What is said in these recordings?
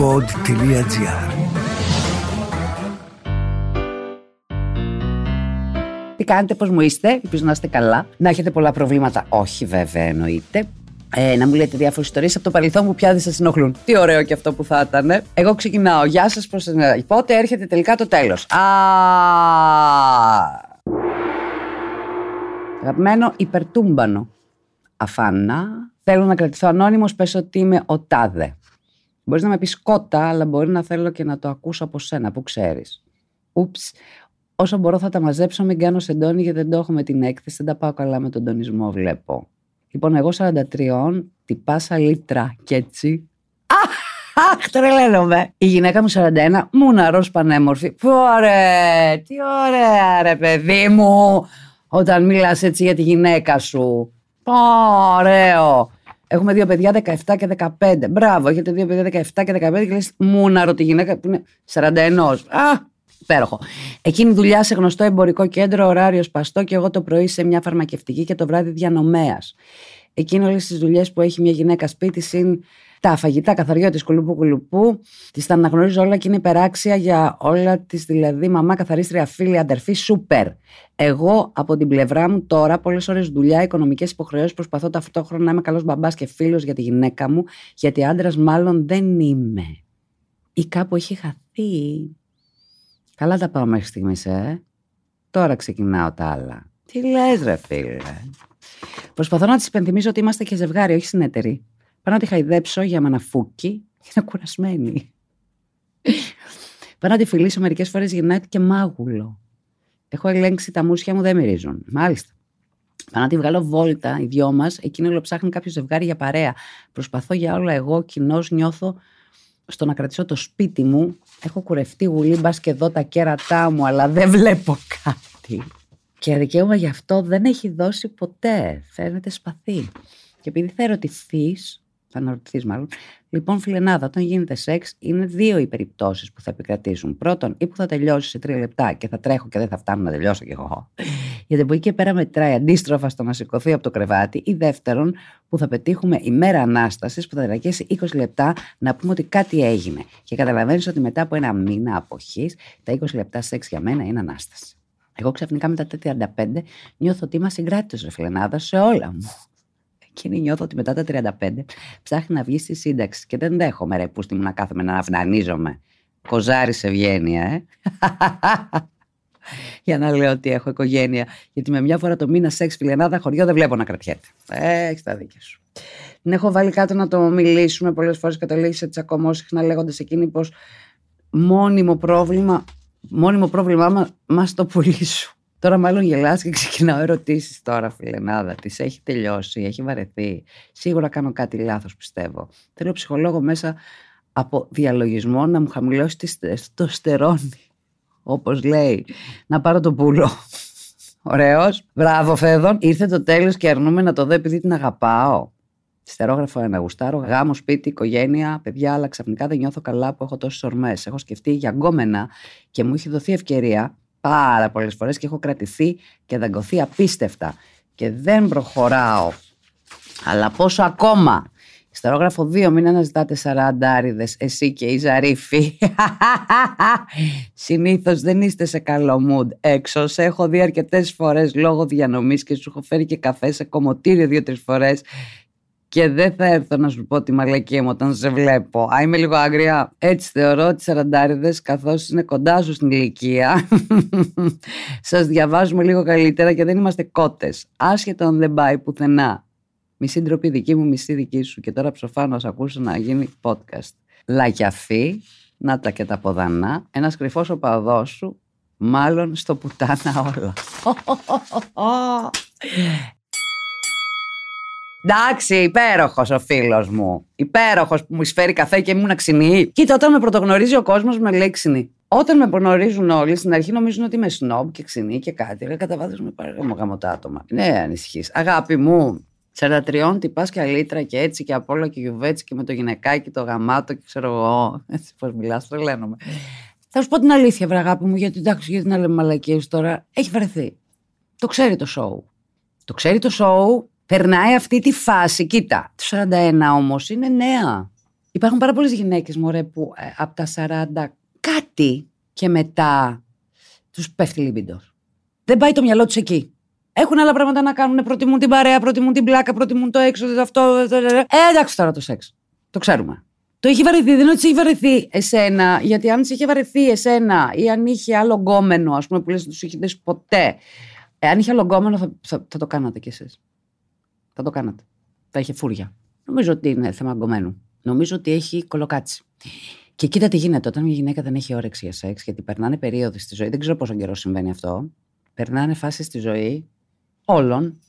pod.gr Τι κάνετε, πώς μου είστε, ελπίζω να είστε καλά. Να έχετε πολλά προβλήματα. Όχι, βέβαια, εννοείται. Ε, να μου λέτε διάφορες ιστορίες από το παρελθόν που πια δεν σας ενοχλούν. Τι ωραίο και αυτό που θα ήταν. Εγώ ξεκινάω. Γεια σας, προς Πότε έρχεται τελικά το τέλος. Α. Αγαπημένο υπερτούμπανο. Αφάνα. Θέλω να κρατηθώ ανώνυμος. Πες ότι είμαι ο τάδε. Μπορείς να με πεις κότα, αλλά μπορεί να θέλω και να το ακούσω από σένα που ξέρεις. Ούψ. Όσο μπορώ θα τα μαζέψω, μην κάνω σεντόνι γιατί δεν το έχω με την έκθεση. Δεν τα πάω καλά με τον τονισμό, βλέπω. Λοιπόν, εγώ 43, την πάσα λίτρα και έτσι. Αχ, τρελαίνομαι. Η γυναίκα μου 41, μουναρός πανέμορφη. Ωραία, τι ωραία ρε παιδί μου. Όταν μιλάς έτσι για τη γυναίκα σου. Ωραίο. Έχουμε δύο παιδιά 17 και 15. Μπράβο, έχετε δύο παιδιά 17 και 15 και λες μουναρό τη γυναίκα που είναι 41. Α, υπέροχο. Εκείνη δουλειά σε γνωστό εμπορικό κέντρο, ωράριο παστό και εγώ το πρωί σε μια φαρμακευτική και το βράδυ διανομέας. Εκείνη όλες τις δουλειές που έχει μια γυναίκα σπίτι είναι τα φαγητά καθαριό τη κουλουπού κουλουπού. Της τα αναγνωρίζω όλα και είναι υπεράξια για όλα τη, δηλαδή μαμά, καθαρίστρια, φίλη, αδερφή, σούπερ. Εγώ από την πλευρά μου τώρα, πολλές ώρες δουλειά, οικονομικές υποχρεώσεις, προσπαθώ ταυτόχρονα να είμαι καλός μπαμπάς και φίλος για τη γυναίκα μου, γιατί άντρας μάλλον δεν είμαι. Ή κάπου έχει χαθεί. Καλά τα πάω μέχρι στιγμής, ε. Τώρα ξεκινάω τα άλλα. Τι λες, ρε φίλε; Προσπαθώ να της υπενθυμίσω ότι είμαστε και ζευγάρι, όχι συνεταιροί. Πάω να τη χαϊδέψω για μαναφούκι και είναι κουρασμένη. Πάω να τη φιλήσω μερικές φορές γυρνάει και μάγουλο. Έχω ελέγξει τα μουσια μου, δεν μυρίζουν. Μάλιστα. Πάω να τη βγάλω βόλτα, οι δυο μας. Εκείνο όλο ψάχνει κάποιο ζευγάρι για παρέα. Προσπαθώ για όλα εγώ, κοινώ νιώθω στο να κρατήσω το σπίτι μου. Έχω κουρευτεί γουλή, μπας και δω τα κέρατά μου, αλλά δεν βλέπω κάτι. Και δικαίωμα γι' αυτό δεν έχει δώσει ποτέ. Φαίνεται σπαθί. Και επειδή θα ερωτηθείς, θα αναρωτηθείς μάλλον, λοιπόν, φιλενάδα, όταν γίνεται σεξ, είναι δύο οι περιπτώσεις που θα επικρατήσουν. Πρώτον, ή που θα τελειώσει σε τρία λεπτά και θα τρέχω και δεν θα φτάνω να τελειώσω κι εγώ. Γιατί από εκεί και πέρα μετράει αντίστροφα στο να σηκωθεί από το κρεβάτι. Ή δεύτερον, που θα πετύχουμε η μέρα ανάστασης που θα διαρκέσει 20 λεπτά να πούμε ότι κάτι έγινε. Και καταλαβαίνεις ότι μετά από ένα μήνα αποχής, τα 20 λεπτά σεξ για μένα είναι ανάσταση. Εγώ ξαφνικά μετά τα 35 νιώθω ότι είμαι συγκράτητο ρεφλενάδα σε όλα μου. Εκείνη νιώθω ότι μετά τα 35 ψάχνει να βγει στη σύνταξη και δεν δέχομαι ρε που να κάθομαι να αυνανίζομαι. Κοζάρι σε ευγένεια, ε. Για να λέω ότι έχω οικογένεια. Γιατί με μια φορά το μήνα σεξ φιλενάδα χωριό δεν βλέπω να κρατιέται. Ε, έχεις τα δίκια σου. Την έχω βάλει κάτω να το μιλήσουμε πολλές φορές. Καταλήγει σε τσακωμό συχνά λέγοντας εκείνη πως μόνιμο πρόβλημα μόνιμο πρόβλημά μα το πουλί σου. Τώρα μάλλον γελάς και ξεκινάω ερωτήσεις τώρα φιλενάδα. Τη έχει τελειώσει, έχει βαρεθεί. Σίγουρα κάνω κάτι λάθος πιστεύω. Θέλω ψυχολόγο μέσα από διαλογισμό να μου χαμηλώσει το στερόνι. Όπως λέει, να πάρω το πουλό. Ωραίος. Μπράβο Φέδων. Ήρθε το τέλος και αρνούμε να το δω επειδή την αγαπάω. Στερόγραφο ένα γουστάρω, γάμο, σπίτι, οικογένεια, παιδιά, αλλά ξαφνικά δεν νιώθω καλά που έχω τόσες ορμές. Έχω σκεφτεί για γκόμενα και μου έχει δοθεί ευκαιρία πάρα πολλές φορές και έχω κρατηθεί και δαγκωθεί απίστευτα. Και δεν προχωράω. Αλλά πόσο ακόμα. Στερόγραφο 2, μην αναζητάτε 40 άριδες, εσύ και η Ζαρίφη. Συνήθως δεν είστε σε καλό mood έξω. Σε έχω δει αρκετές φορές λόγω διανομής και σου έχω φέρει και καφέ σε κομμωτήριο δύο-τρεις φορές και δεν θα έρθω να σου πω τη μαλακία μου όταν σε βλέπω. Α, είμαι λίγο άγρια. Έτσι θεωρώ ότι οι σαραντάριδες καθώς είναι κοντά σου στην ηλικία σας διαβάζουμε λίγο καλύτερα και δεν είμαστε κότες. Άσχετο αν δεν πάει πουθενά. Μισή ντροπή δική μου, μισή δική σου. Και τώρα ψοφάνω να ακούσω να γίνει podcast. Λακιαφή, να τα και τα ποδανά, ένας κρυφός οπαδός σου, μάλλον στο πουτάνα όλα. Εντάξει, υπέροχος ο φίλος μου. Υπέροχος που μου εισφέρει καφέ και ήμουν ξυνή. Κοίτα, όταν με πρωτογνωρίζει ο κόσμος με λέει ξυνή. Όταν με γνωρίζουν όλοι, στην αρχή νομίζουν ότι είμαι σνόμπ και ξυνή και κάτι. Αλλά κατά βάθο με πάρει γαμώ τα άτομα. Ναι, ανησυχείς. Αγάπη μου, 43 τι πα και αλήτρα και έτσι και απ' όλα και γιουβέτσι και με το γυναικάκι, το γαμάτο και ξέρω εγώ. Έτσι πώς μιλάς, τρελαίνομαι. Θα σου πω την αλήθεια, βρε αγάπη μου, γιατί εντάξει, γιατί να λέμε μαλακίες τώρα. Έχει βρεθεί. Το ξέρει το σοου. Το ξέρει το σοου περνάει αυτή τη φάση. Κοίτα, το 41 όμως είναι νέα. Υπάρχουν πάρα πολλές γυναίκες, μωρέ, που ε, από τα 40 κάτι και μετά τους πέφτει λίμπιντος. Δεν πάει το μυαλό τους εκεί. Έχουν άλλα πράγματα να κάνουν. Προτιμούν την παρέα, προτιμούν την πλάκα, προτιμούν το έξω, αυτό. Ε, εντάξει τώρα το σεξ. Το ξέρουμε. Το έχει βαρεθεί. Δεν είναι ότι έχει βαρεθεί εσένα, γιατί αν σε είχε βαρεθεί εσένα ή αν είχε άλλο γκόμενο, ας πούμε, που λες, δεν τους είχε δει ποτέ. Ε, αν είχε άλλο γκόμενο, θα, θα, θα το κάνατε κι εσείς. Θα το κάνατε. Θα είχε φούρια. Νομίζω ότι είναι θέμα γκομένου. Νομίζω ότι έχει κολοκάτσει. Και κοίτα τι γίνεται όταν μια γυναίκα δεν έχει όρεξη για σεξ, γιατί περνάνε περίοδοι στη ζωή. Δεν ξέρω πόσο καιρό συμβαίνει αυτό. Περνάνε φάσεις στη ζωή όλων,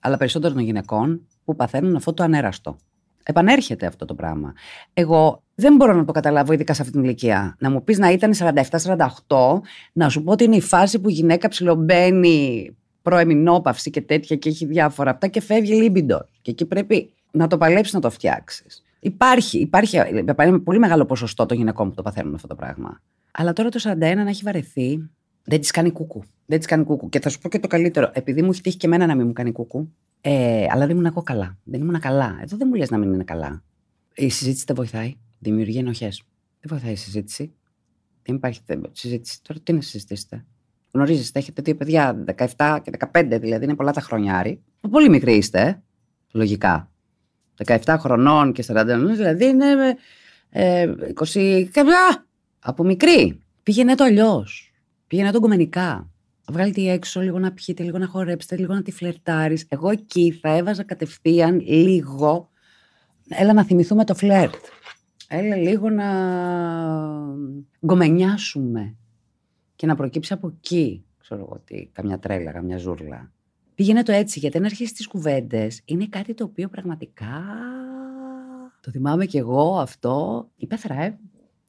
αλλά περισσότερων των γυναικών, που παθαίνουν αυτό το ανέραστο. Επανέρχεται αυτό το πράγμα. Εγώ δεν μπορώ να το καταλάβω, ειδικά σε αυτή την ηλικία. Να μου πεις να ήταν 47-48, να σου πω ότι είναι η φάση που η γυναίκα ψιλομπαίνει προεμινόπαυση και τέτοια και έχει διάφορα αυτά και φεύγει λίμπιντο. Και εκεί πρέπει να το παλέψεις να το φτιάξεις. Υπάρχει, υπάρχει είναι πολύ μεγάλο ποσοστό των γυναικών που το παθαίνουν αυτό το πράγμα. Αλλά τώρα το 41 να έχει βαρεθεί, δεν της κάνει κούκου. Δεν της κάνει κούκου. Και θα σου πω και το καλύτερο. Επειδή μου έχει τύχει και εμένα να μην μου κάνει κούκου, ε, αλλά δεν ήμουν εγώ καλά. Δεν ήμουν καλά. Εδώ δεν μου λες να μην είναι καλά. Η συζήτηση δεν βοηθάει. Δημιουργεί ενοχές. Δεν βοηθάει η συζήτηση. Δεν υπάρχει συζήτηση. Τώρα τι να συζητήσετε; Γνωρίζεστε, έχετε δύο παιδιά, 17 και 15 δηλαδή, είναι πολλά τα χρονιάρι. Πολύ μικροί είστε, λογικά. 17 χρονών και 40 δηλαδή είναι ε, 20 κάποια. Από μικρή. Πήγαινε το αλλιώς. Πήγαινε το κομμενικά. Βγάλετε έξω, λίγο να πιείτε, λίγο να χορέψετε, λίγο να τη φλερτάρεις. Εγώ εκεί θα έβαζα κατευθείαν λίγο. Έλα να θυμηθούμε το φλερτ. Έλα λίγο να γκομενιάσουμε και να προκύψει από εκεί, ξέρω εγώ τι, καμιά τρέλα, καμιά ζούρλα. Πήγαινε το έτσι, γιατί αν αρχίσεις τις κουβέντες, είναι κάτι το οποίο πραγματικά. Το θυμάμαι κι εγώ αυτό. Υπέφερα, ε.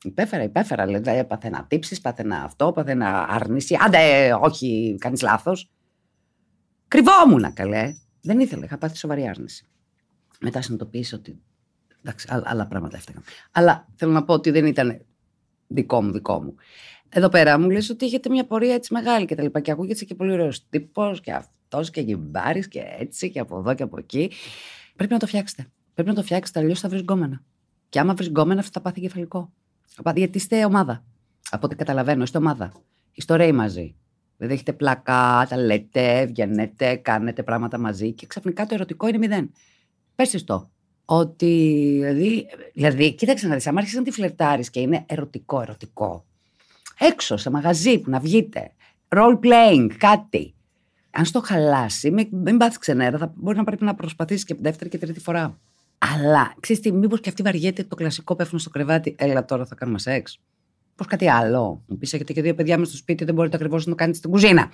Υπέφερα, υπέφερα. Δηλαδή, έπαθε να τύψει, πάθε να αυτό, πάθε να άρνηση. Άντε, όχι, κάνεις λάθος. Κρυβόμουν, καλέ. Δεν ήθελα, είχα πάθει σοβαρή άρνηση. Μετά συνειδητοποίησα ότι. Εντάξει, άλλα πράγματα έφταγαν. Αλλά θέλω να πω ότι δεν ήταν δικό μου, δικό μου. Εδώ πέρα μου λες ότι έχετε μια πορεία έτσι μεγάλη και τα λοιπά. Και ακούγεται και πολύ ωραίος τύπος και αυτός και γυμπάρι και έτσι και από εδώ και από εκεί. Πρέπει να το φτιάξετε. Πρέπει να το φτιάξετε, αλλιώς θα βρει γκόμενα. Και άμα βρει γκόμενα, αυτό θα πάθει κεφαλικό. Γιατί είστε ομάδα. Από ό,τι καταλαβαίνω, είστε ομάδα. Είστε ωραίοι μαζί. Δεν έχετε πλάκα, τα λέτε, βγαίνετε, κάνετε πράγματα μαζί και ξαφνικά το ερωτικό είναι μηδέν. Πες το. Ότι, δηλαδή, δηλαδή κοίταξε να δεις, αν άρχισες να τη φλερτάρεις και είναι ερωτικό, ερωτικό, έξω, σε μαγαζί που να βγείτε. Role playing, κάτι. Αν στο χαλάσει, μην, μην πάθεις ξενέρα, θα μπορεί να πρέπει να προσπαθήσεις και δεύτερη και τρίτη φορά. Αλλά ξέρεις τι, μήπως και αυτή βαριέται το κλασικό πέφτουν στο κρεβάτι. Έλα τώρα θα κάνουμε σεξ. Πώς κάτι άλλο. Μου πεις έχετε και δύο παιδιά μες στο σπίτι, δεν μπορείτε ακριβώς να το κάνετε στην κουζίνα.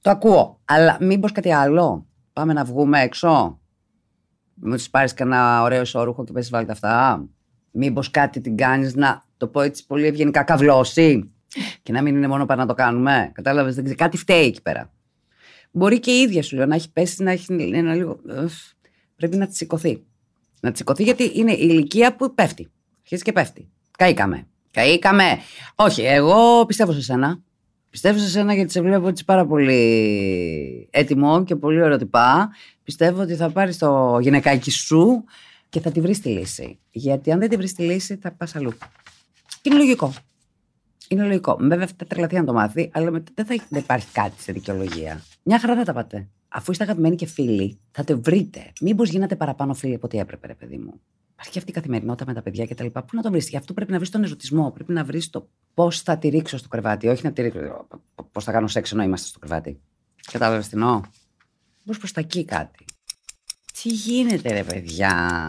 Το ακούω. Αλλά μήπως κάτι άλλο. Πάμε να βγούμε έξω. Μου τη πάρεις κανένα ωραίο ισόρουχο και πέσει βάλτε αυτά. Μήπως κάτι την κάνεις να το πω έτσι πολύ ευγενικά, καυλώσει. Και να μην είναι μόνο πάνω να το κάνουμε. Κατάλαβες, δεν ξέρω. Κάτι φταίει εκεί πέρα. Μπορεί και η ίδια σου λέω να έχει πέσει, να έχει ένα λίγο. Πρέπει να τη σηκωθεί. Να τη σηκωθεί γιατί είναι η ηλικία που πέφτει. Αρχίζει και πέφτει. Καήκαμε. Καήκαμε. Όχι, εγώ πιστεύω σε σένα. Πιστεύω σε σένα γιατί σε βλέπω έτσι πάρα πολύ έτοιμο και πολύ ερωτυπά. Πιστεύω ότι θα πάρεις το γυναικάκι σου και θα τη βρεις τη λύση. Γιατί αν δεν τη βρεις τη λύση, θα πας αλλού. Και είναι λογικό. Είναι λογικό. Βέβαια, θα τρελαθεί να το μάθει, αλλά δεν θα δεν υπάρχει κάτι σε δικαιολογία. Μια χαρά θα τα πάτε. Αφού είστε αγαπημένοι και φίλοι, θα το βρείτε. Μήπως γίνατε παραπάνω φίλοι από ό,τι έπρεπε, ρε παιδί μου. Υπάρχει αυτή η καθημερινότητα με τα παιδιά κτλ. Πού να το βρεις; Γι' αυτό πρέπει να βρεις τον ερωτισμό. Πρέπει να βρεις το πώς θα τη ρίξω στο κρεβάτι. Όχι να τη ρίξω. Πώς θα κάνω σεξ ενώ είμαστε στο κρεβάτι. Κατάλαβες τι εννοώ; Πώ προς τα εκεί κάτι. Τι γίνεται, ρε παιδιά;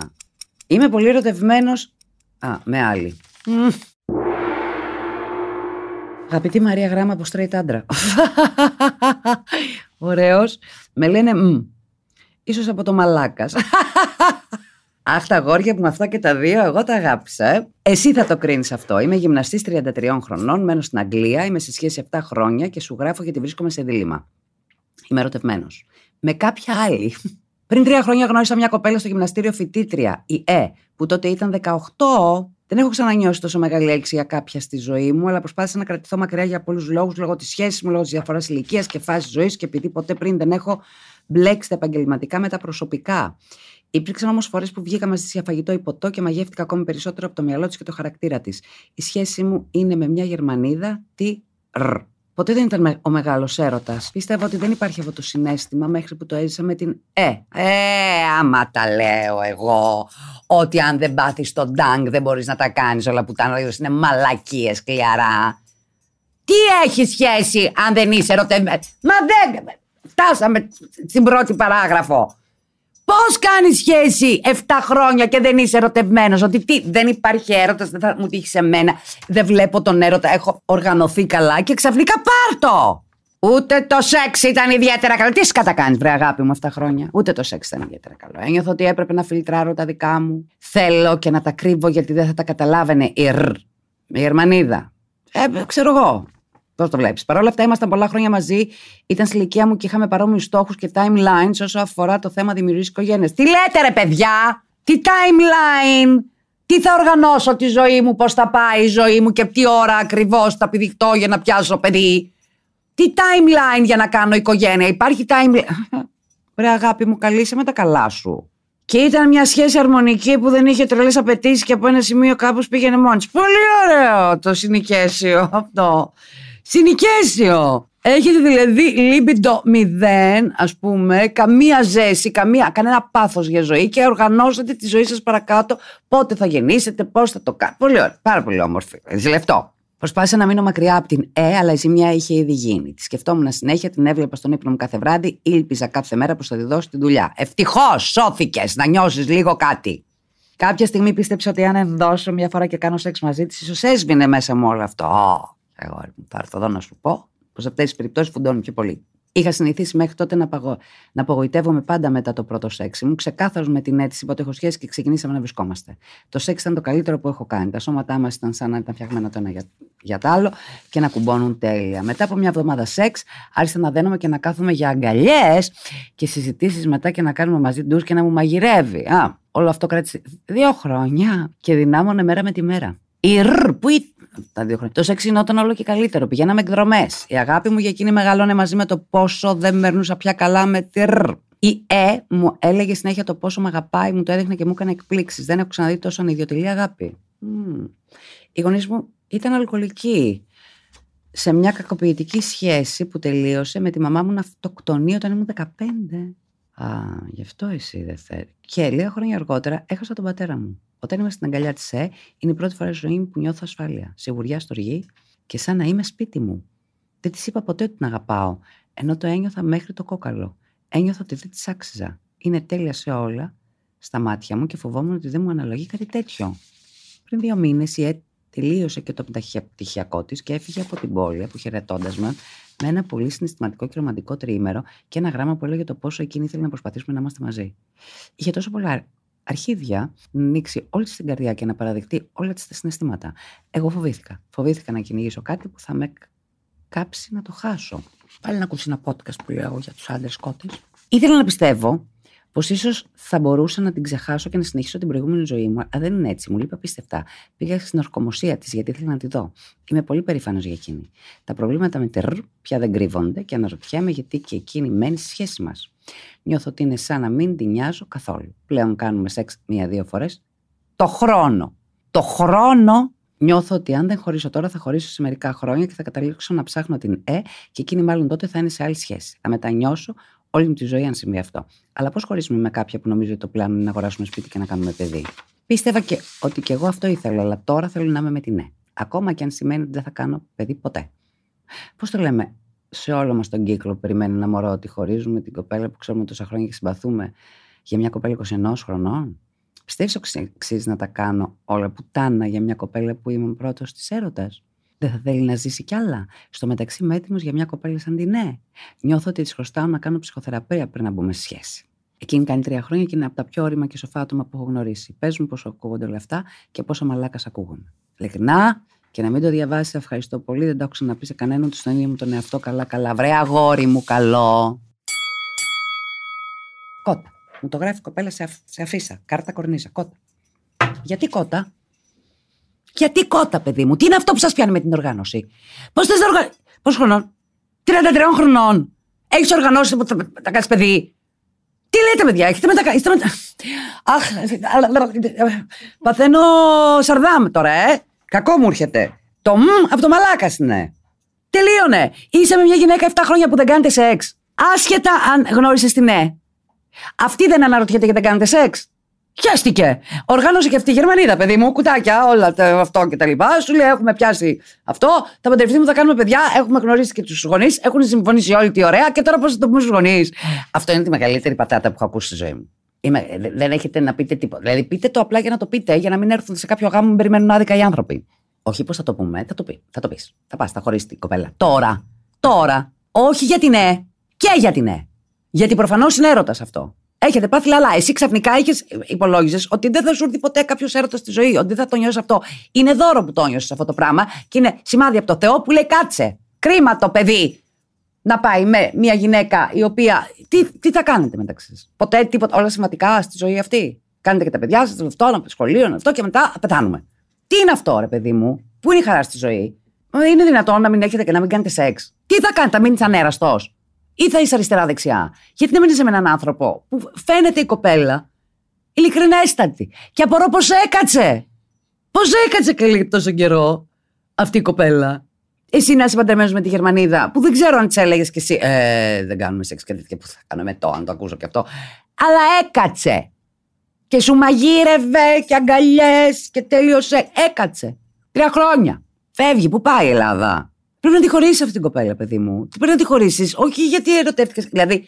Είμαι πολύ ερωτευμένος. Α, με άλλη. Αγαπητή Μαρία Γράμμα από straight άντρα. Ωραίος. Με λένε μ. Ίσως από το μαλάκας. Αχ, τα γόρια που με αυτά και τα δύο, εγώ τα αγάπησα. Ε. Εσύ θα το κρίνεις αυτό. Είμαι γυμναστής 33 χρονών, μένω στην Αγγλία, είμαι σε σχέση 7 χρόνια και σου γράφω γιατί βρίσκομαι σε δίλημα. Είμαι ερωτευμένος. Με κάποια άλλη. Πριν τρία χρόνια γνώρισα μια κοπέλα στο γυμναστήριο φοιτήτρια, η Ε, που τότε ήταν 18 δεν έχω ξανανιώσει τόσο μεγάλη έλξη για κάποια στη ζωή μου, αλλά προσπάθησα να κρατηθώ μακριά για πολλούς λόγους, λόγω της σχέσης μου, λόγω της διαφοράς ηλικίας και φάσης ζωής και επειδή ποτέ πριν δεν έχω μπλέξει τα επαγγελματικά με τα προσωπικά. Υπήρξαν όμως φορές που βγήκα μαζί για φαγητό ή ποτό και μαγεύτηκα ακόμη περισσότερο από το μυαλό της και το χαρακτήρα της. Η σχέση μου είναι με μια Γερμανίδα, τι ρ. Ποτέ δεν ήταν ο μεγάλος έρωτας. Πίστευα ότι δεν υπάρχει αυτό το συνέστημα μέχρι που το έζησα με την Ε. Ε, άμα τα λέω εγώ. Ότι αν δεν πάθεις τον ντάγκ δεν μπορείς να τα κάνεις όλα που τα είναι μαλακίες κλειαρά. Τι έχει σχέση αν δεν είσαι ερωτευμένος; Μα δεν. Φτάσαμε στην πρώτη παράγραφο. Πώς κάνεις σχέση 7 χρόνια και δεν είσαι ερωτευμένος, Ότι τι, δεν υπάρχει έρωτας, δεν θα μου τύχει σε μένα. Δεν βλέπω τον έρωτα, έχω οργανωθεί καλά και ξαφνικά πάρτο. Ούτε το σεξ ήταν ιδιαίτερα καλό. Τι σκατά κάνεις, βρε αγάπη μου, αυτά τα χρόνια. Ούτε το σεξ ήταν ιδιαίτερα καλό. Ένιωθω ότι έπρεπε να φιλτράρω τα δικά μου. Θέλω και να τα κρύβω γιατί δεν θα τα καταλάβαινε η Ρ. Η Γερμανίδα. Ε, ξέρω εγώ. Πώς το βλέπεις. Παρ' όλα αυτά, ήμασταν πολλά χρόνια μαζί, ήταν στη ηλικία μου και είχαμε παρόμοιους στόχους και timelines όσο αφορά το θέμα δημιουργίας οικογένειας. Τι λέτε, ρε παιδιά! Τι timeline! Τι θα οργανώσω τη ζωή μου, πώς θα πάει η ζωή μου και τι ώρα ακριβώς θα πηδηχτώ για να πιάσω παιδί. Τι timeline για να κάνω οικογένεια. Υπάρχει timeline. Ρε αγάπη μου, καλείσαι με τα καλά σου. Και ήταν μια σχέση αρμονική που δεν είχε τρελές απαιτήσεις και από ένα σημείο κάπως πήγαινε μόνη. Πολύ ωραίο το συνοικέσιο αυτό. Συνοικέσιο. Έχετε δηλαδή λίμπιντο μηδέν, ας πούμε, καμία ζέση, καμία, κανένα πάθος για ζωή και οργανώσατε τη ζωή σας παρακάτω πότε θα γεννήσετε, πώς θα το κάνετε. Πολύ ωραία, πάρα πολύ όμορφη. Ζηλευτό. Προσπάθησα να μείνω μακριά από την Ε, αλλά η ζημιά είχε ήδη γίνει. Τη σκεφτόμουν συνέχεια, την έβλεπα στον ύπνο μου κάθε βράδυ, ήλπιζα κάθε μέρα πως θα τη δώσω τη δουλειά. Ευτυχώς σώθηκες να νιώσεις λίγο κάτι. Κάποια στιγμή πίστεψα ότι αν δώσω μια φορά και κάνω σεξ μαζί της, ίσως έσβηνε μέσα μου όλο αυτό. Εγώ θα έρθω εδώ να σου πω πως αυτές τις περιπτώσεις φουντώνουν πιο πολύ. Είχα συνηθίσει μέχρι τότε να, παγω... να απογοητεύομαι πάντα μετά το πρώτο σεξ. Ήμουν ξεκάθαρος με την αίτηση ότι έχω σχέση και ξεκινήσαμε να βρισκόμαστε. Το σεξ ήταν το καλύτερο που έχω κάνει. Τα σώματά μας ήταν σαν να ήταν φτιαγμένα το ένα για, για το άλλο και να κουμπώνουν τέλεια. Μετά από μια εβδομάδα σεξ, άρχισα να δένομαι και να κάθομαι για αγκαλιές και συζητήσεις μετά και να κάνουμε μαζί ντους και να μου μαγειρεύει. Α, όλο αυτό κράτησε δύο χρόνια και δυνάμωνε μέρα με τη μέρα. Η ρ, που τα δύο χρόνια. Το σεξ γινόταν όλο και καλύτερο. Πηγαίναμε εκδρομές. Η αγάπη μου για εκείνη μεγαλώνε μαζί με το πόσο δεν μέρνουσα πια καλά με τη ρ. Η Ε μου έλεγε συνέχεια το πόσο με αγαπάει, μου το έδειχνε και μου έκανε εκπλήξεις. Δεν έχω ξαναδεί τόσο ανιδιοτελή αγάπη. Mm. Οι γονείς μου ήταν αλκοολικοί. Σε μια κακοποιητική σχέση που τελείωσε με τη μαμά μου να αυτοκτονεί όταν ήμουν 15. Α, γι' αυτό εσύ δεν θέλει. Και λίγα χρόνια αργότερα έχασα τον πατέρα μου. Όταν είμαι στην αγκαλιά της ΕΕ, είναι η πρώτη φορά στη ζωή μου που νιώθω ασφάλεια, σιγουριά, στοργή και σαν να είμαι σπίτι μου. Δεν της είπα ποτέ ότι την αγαπάω, ενώ το ένιωθα μέχρι το κόκαλο. Ένιωθα ότι δεν της άξιζα. Είναι τέλεια σε όλα στα μάτια μου και φοβόμουν ότι δεν μου αναλογεί κάτι τέτοιο. Πριν δύο μήνες η ΕΕ τελείωσε και το πτυχιακό της και έφυγε από την πόλη, αποχαιρετώντα με, με ένα πολύ συναισθηματικό και ρομαντικό τριήμερο και ένα γράμμα που έλεγε το πόσο εκείνη ήθελε να προσπαθήσουμε να είμαστε μαζί. Είχε τόσο πολλά αρχίδια να ανοίξει όλη την καρδιά και να παραδεχτεί όλα τα συναισθήματα. Εγώ φοβήθηκα. Φοβήθηκα να κυνηγήσω κάτι που θα με κάψει να το χάσω. Πάλι να ακούσει ένα podcast που λέω για τους άντρες κότες. Ήθελα να πιστεύω πως ίσως θα μπορούσα να την ξεχάσω και να συνεχίσω την προηγούμενη ζωή μου, αλλά δεν είναι έτσι. Μου λείπει απίστευτα. Πήγα στην ορκομοσία της γιατί ήθελα να τη δω. Είμαι πολύ περήφανος για εκείνη. Τα προβλήματα με τη ρ πια δεν κρύβονται και αναρωτιέμαι γιατί και εκείνη μένει στη σχέση μας. Νιώθω ότι είναι σαν να μην την νοιάζω καθόλου. Πλέον κάνουμε σεξ μία-δύο φορές το χρόνο. Το χρόνο νιώθω ότι αν δεν χωρίσω τώρα, θα χωρίσω σε μερικά χρόνια και θα καταλήξω να ψάχνω την Ε και εκείνη μάλλον τότε θα είναι σε άλλη σχέση. Θα μετανιώσω όλη μου τη ζωή αν συμβεί αυτό. Αλλά πώς χωρίσουμε με κάποια που νομίζω ότι το πλάνο είναι να αγοράσουμε σπίτι και να κάνουμε παιδί; Πίστευα και ότι και εγώ αυτό ήθελα, αλλά τώρα θέλω να είμαι με την ναι. Ακόμα και αν σημαίνει ότι δεν θα κάνω παιδί ποτέ. Πώς το λέμε, σε όλο μας τον κύκλο που περιμένει ένα μωρό ότι χωρίζουμε την κοπέλα που ξέρουμε τόσα χρόνια και συμπαθούμε για μια κοπέλα 21 χρονών; Πιστεύεις ότι αξίζει να τα κάνω όλα πουτάνα για μια κοπέλα που είμαι πρώτος της έρωτας; Δεν θα θέλει να ζήσει κι άλλα. Στο μεταξύ είμαι έτοιμος για μια κοπέλα σαν την ναι. Νιώθω ότι της χρωστάω να κάνω ψυχοθεραπεία πριν να μπούμε σε σχέση. Εκείνη κάνει τρία χρόνια και είναι από τα πιο όρημα και σοφά άτομα που έχω γνωρίσει. Παίζουν πόσο ακούγονται όλα αυτά και πόσο μαλάκας ακούγονται. Ειλικρινά και να μην το διαβάσεις, ευχαριστώ πολύ. Δεν το έχω ξαναπεί σε κανέναν του στον ίδιο μου τον εαυτό. Καλά, καλά. Βρε αγόρι μου, καλό. Κότα. Μου το γράφει κοπέλα σε, σε αφίσα. Κάρτα κορνίζα. Κότα. Γιατί κότα; Γιατί κότα, παιδί μου, τι είναι αυτό που σας πιάνει με την οργάνωση; Πώς θες να οργανώσει. Πόσο χρονών, 33 χρονών. Έχεις οργανώσει που θα, θα κάνεις παιδί. Τι λέτε, παιδιά, έχετε μετακα... είστε μετα... Αχ, παθαίνω σαρδάμ τώρα, ε. Κακό μου έρχεται. Το μ από το μαλάκας είναι. Τελείωνε. Είσαι με μια γυναίκα 7 χρόνια που δεν κάνετε σεξ. Άσχετα αν γνώρισες την ναι. Αυτή δεν αναρωτιέται γιατί δεν κάνετε σεξ. Χαίστηκε. Οργάνωσε και αυτή η Γερμανίδα, παιδί μου, κουτάκια, όλα τα, αυτό και τα λοιπά. Σου λέει: Έχουμε πιάσει αυτό, θα παντρευτούμε, θα κάνουμε παιδιά, έχουμε γνωρίσει και τους γονείς, έχουν συμφωνήσει όλοι τι ωραία και τώρα πώς θα το πούμε στους γονείς. Αυτό είναι τη μεγαλύτερη πατάτα που έχω ακούσει στη ζωή μου. Είμαι, δεν έχετε να πείτε τίποτα. Δηλαδή, πείτε το απλά για να το πείτε, για να μην έρθουν σε κάποιο γάμο που περιμένουν άδικα οι άνθρωποι. Όχι, πώς θα το πούμε, θα το πει. Θα το πεις. Θα πας, θα χωρίσεις την κοπέλα. Τώρα. Τώρα. Όχι γιατί ναι. Και γιατί ναι. Γιατί προφανώς είναι έρωτας αυτό. Έχετε πάθει λαλά. Εσύ ξαφνικά είχες υπολόγιζε ότι δεν θα σου έρθει ποτέ κάποιος έρωτας στη ζωή, ότι δεν θα το νιώσεις αυτό. Είναι δώρο που το νιώσεις αυτό το πράγμα και είναι σημάδι από το Θεό που λέει κάτσε. Κρίμα το παιδί να πάει με μια γυναίκα η οποία. Τι, τι θα κάνετε μεταξύ σας; Ποτέ τίποτα, όλα σημαντικά στη ζωή αυτή; Κάνετε και τα παιδιά σας, αυτό, να σχολείο, αυτό και μετά πεθάνουμε. Τι είναι αυτό, ρε παιδί μου, Πού είναι η χαρά στη ζωή; Είναι δυνατόν να μην έχετε και να μην κάνετε σεξ. Τι θα κάνετε, θα μείνει ανέραστο ή θα είσαι αριστερά-δεξιά. Γιατί να μην είσαι με έναν άνθρωπο που φαίνεται η κοπέλα ειλικρινέστατη. Και απορώ πώς έκατσε. Πώς έκατσε καλή τόσο καιρό αυτή η κοπέλα. Εσύ να είσαι παντρεμένος με τη Γερμανίδα, που δεν ξέρω αν τη έλεγες και εσύ. Ε, δεν κάνουμε σεξ και τέτοια που θα κάνουμε το, αν το ακούσω και αυτό. Αλλά έκατσε. Και σου μαγείρευε και αγκαλιές και τέλειωσε. Έκατσε. Τρία χρόνια. Φεύγει. Πού πάει η Ελλάδα; Πρέπει να τη χωρίσεις αυτή την κοπέλα, παιδί μου. Πρέπει να τη χωρίσεις. Όχι γιατί ερωτεύτηκες. Δηλαδή,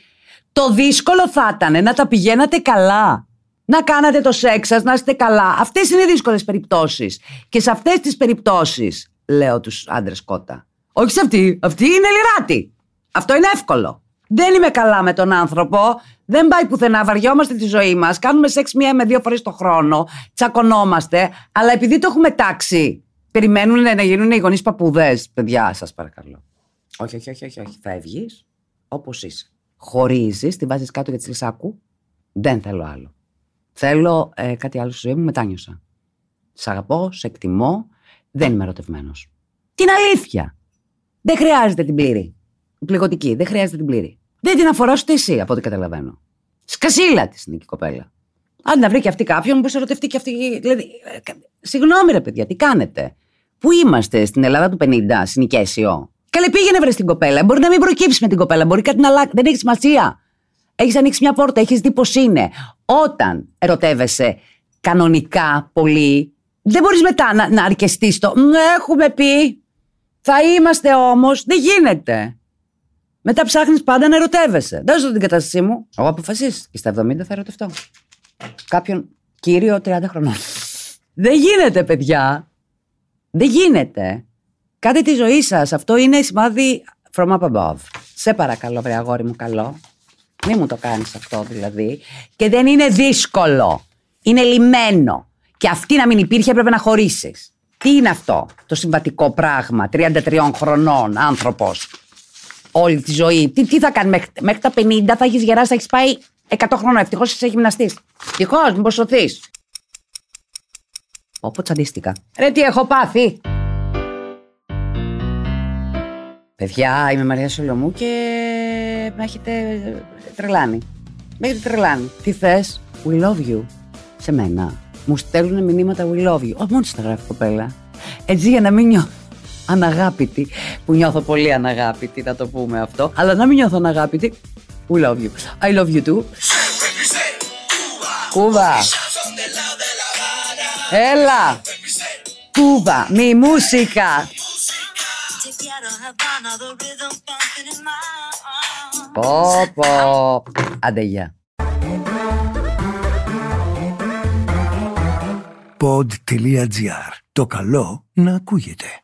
το δύσκολο θα ήταν να τα πηγαίνατε καλά. Να κάνατε το σεξ σας, να είστε καλά. Αυτές είναι δύσκολες περιπτώσεις. Και σε αυτές τις περιπτώσεις, λέω τους άντρες κότα. Όχι σε αυτή. Αυτή είναι λιράτη. Αυτό είναι εύκολο. Δεν είμαι καλά με τον άνθρωπο. Δεν πάει πουθενά. Βαριόμαστε τη ζωή μας. Κάνουμε σεξ μία με δύο φορές το χρόνο. Τσακωνόμαστε. Αλλά επειδή το έχουμε τάξει Περιμένουν να γίνουν οι γονείς παππούδες. Παιδιά, σας παρακαλώ. Όχι, όχι, όχι, όχι. όχι. Φεύγει όπως είσαι. Χωρίζεις, την βάζεις κάτω για τη λισάκου. Δεν θέλω άλλο. Θέλω ε, κάτι άλλο στη ζωή μου, μετάνιωσα. Σ' αγαπώ, σε εκτιμώ. Δεν είμαι ερωτευμένος. Την αλήθεια. Δεν χρειάζεται την πλήρη. Πληγωτική. Δεν χρειάζεται την πλήρη. Δεν την αφορά ούτε εσύ, από ό,τι καταλαβαίνω. Σκασίλα της είναι η κοπέλα. Αν να βρει και αυτή κάποιον, μπορεί να ερωτευτεί και αυτή. Δηλαδή, ε, συγγνώμη, ρε παιδιά, τι κάνετε; Πού είμαστε, στην Ελλάδα του 50, συνοικέσιο. Καλέ, πήγαινε βρε την κοπέλα. Μπορεί να μην προκύψει με την κοπέλα, μπορεί κάτι να αλλάξει. Δεν έχει σημασία. Έχεις ανοίξει μια πόρτα, έχεις δει πώς είναι. Όταν ερωτεύεσαι κανονικά πολύ, δεν μπορείς μετά να, να αρκεστείς το. Έχουμε πει. Θα είμαστε όμως. Δεν γίνεται. Μετά ψάχνεις πάντα να ερωτεύεσαι. Δώσε την κατάστασή μου. Εγώ αποφασίστηκα. Και στα 70 θα ερωτευτώ. Κάποιον κύριο 30 χρονών. Δεν γίνεται, παιδιά. Δεν γίνεται. Κάτι τη ζωή σας. Αυτό είναι σημάδι from up above. Σε παρακαλώ, βρε αγόρι μου, καλό. Μην μου το κάνεις αυτό δηλαδή. Και δεν είναι δύσκολο. Είναι λιμένο. Και αυτή να μην υπήρχε έπρεπε να χωρίσεις. Τι είναι αυτό το συμβατικό πράγμα, 33 χρονών άνθρωπος. Όλη τη ζωή. Τι, τι θα κάνει μέχρι, μέχρι τα 50, θα έχεις γεράσει, θα έχεις πάει 100 χρόνια. Ευτυχώς είσαι γυμναστής. Ευτυχώς, μην προσωθεί. Όπω τσαντίστηκα. Ρε, τι έχω πάθει. Παιδιά, είμαι Μαρία Σολομού και με έχετε τρελάνει. Με έχετε τρελάνει. Τι θε, We love you. Σε μένα. Μου στέλνουν μηνύματα We love you. Όχι μόνο τα γράφει κοπέλα. Έτσι για να μην νιώθω αναγάπητη, που νιώθω πολύ αναγάπητη, να το πούμε αυτό, αλλά να μην νιώθω αναγάπητη. We love you. I love you too. Κούβα. Έλα. Κούβα. Μη μουσικά. Πω πω. Άντε γεια. Pod.gr. Το καλό να ακούγεται.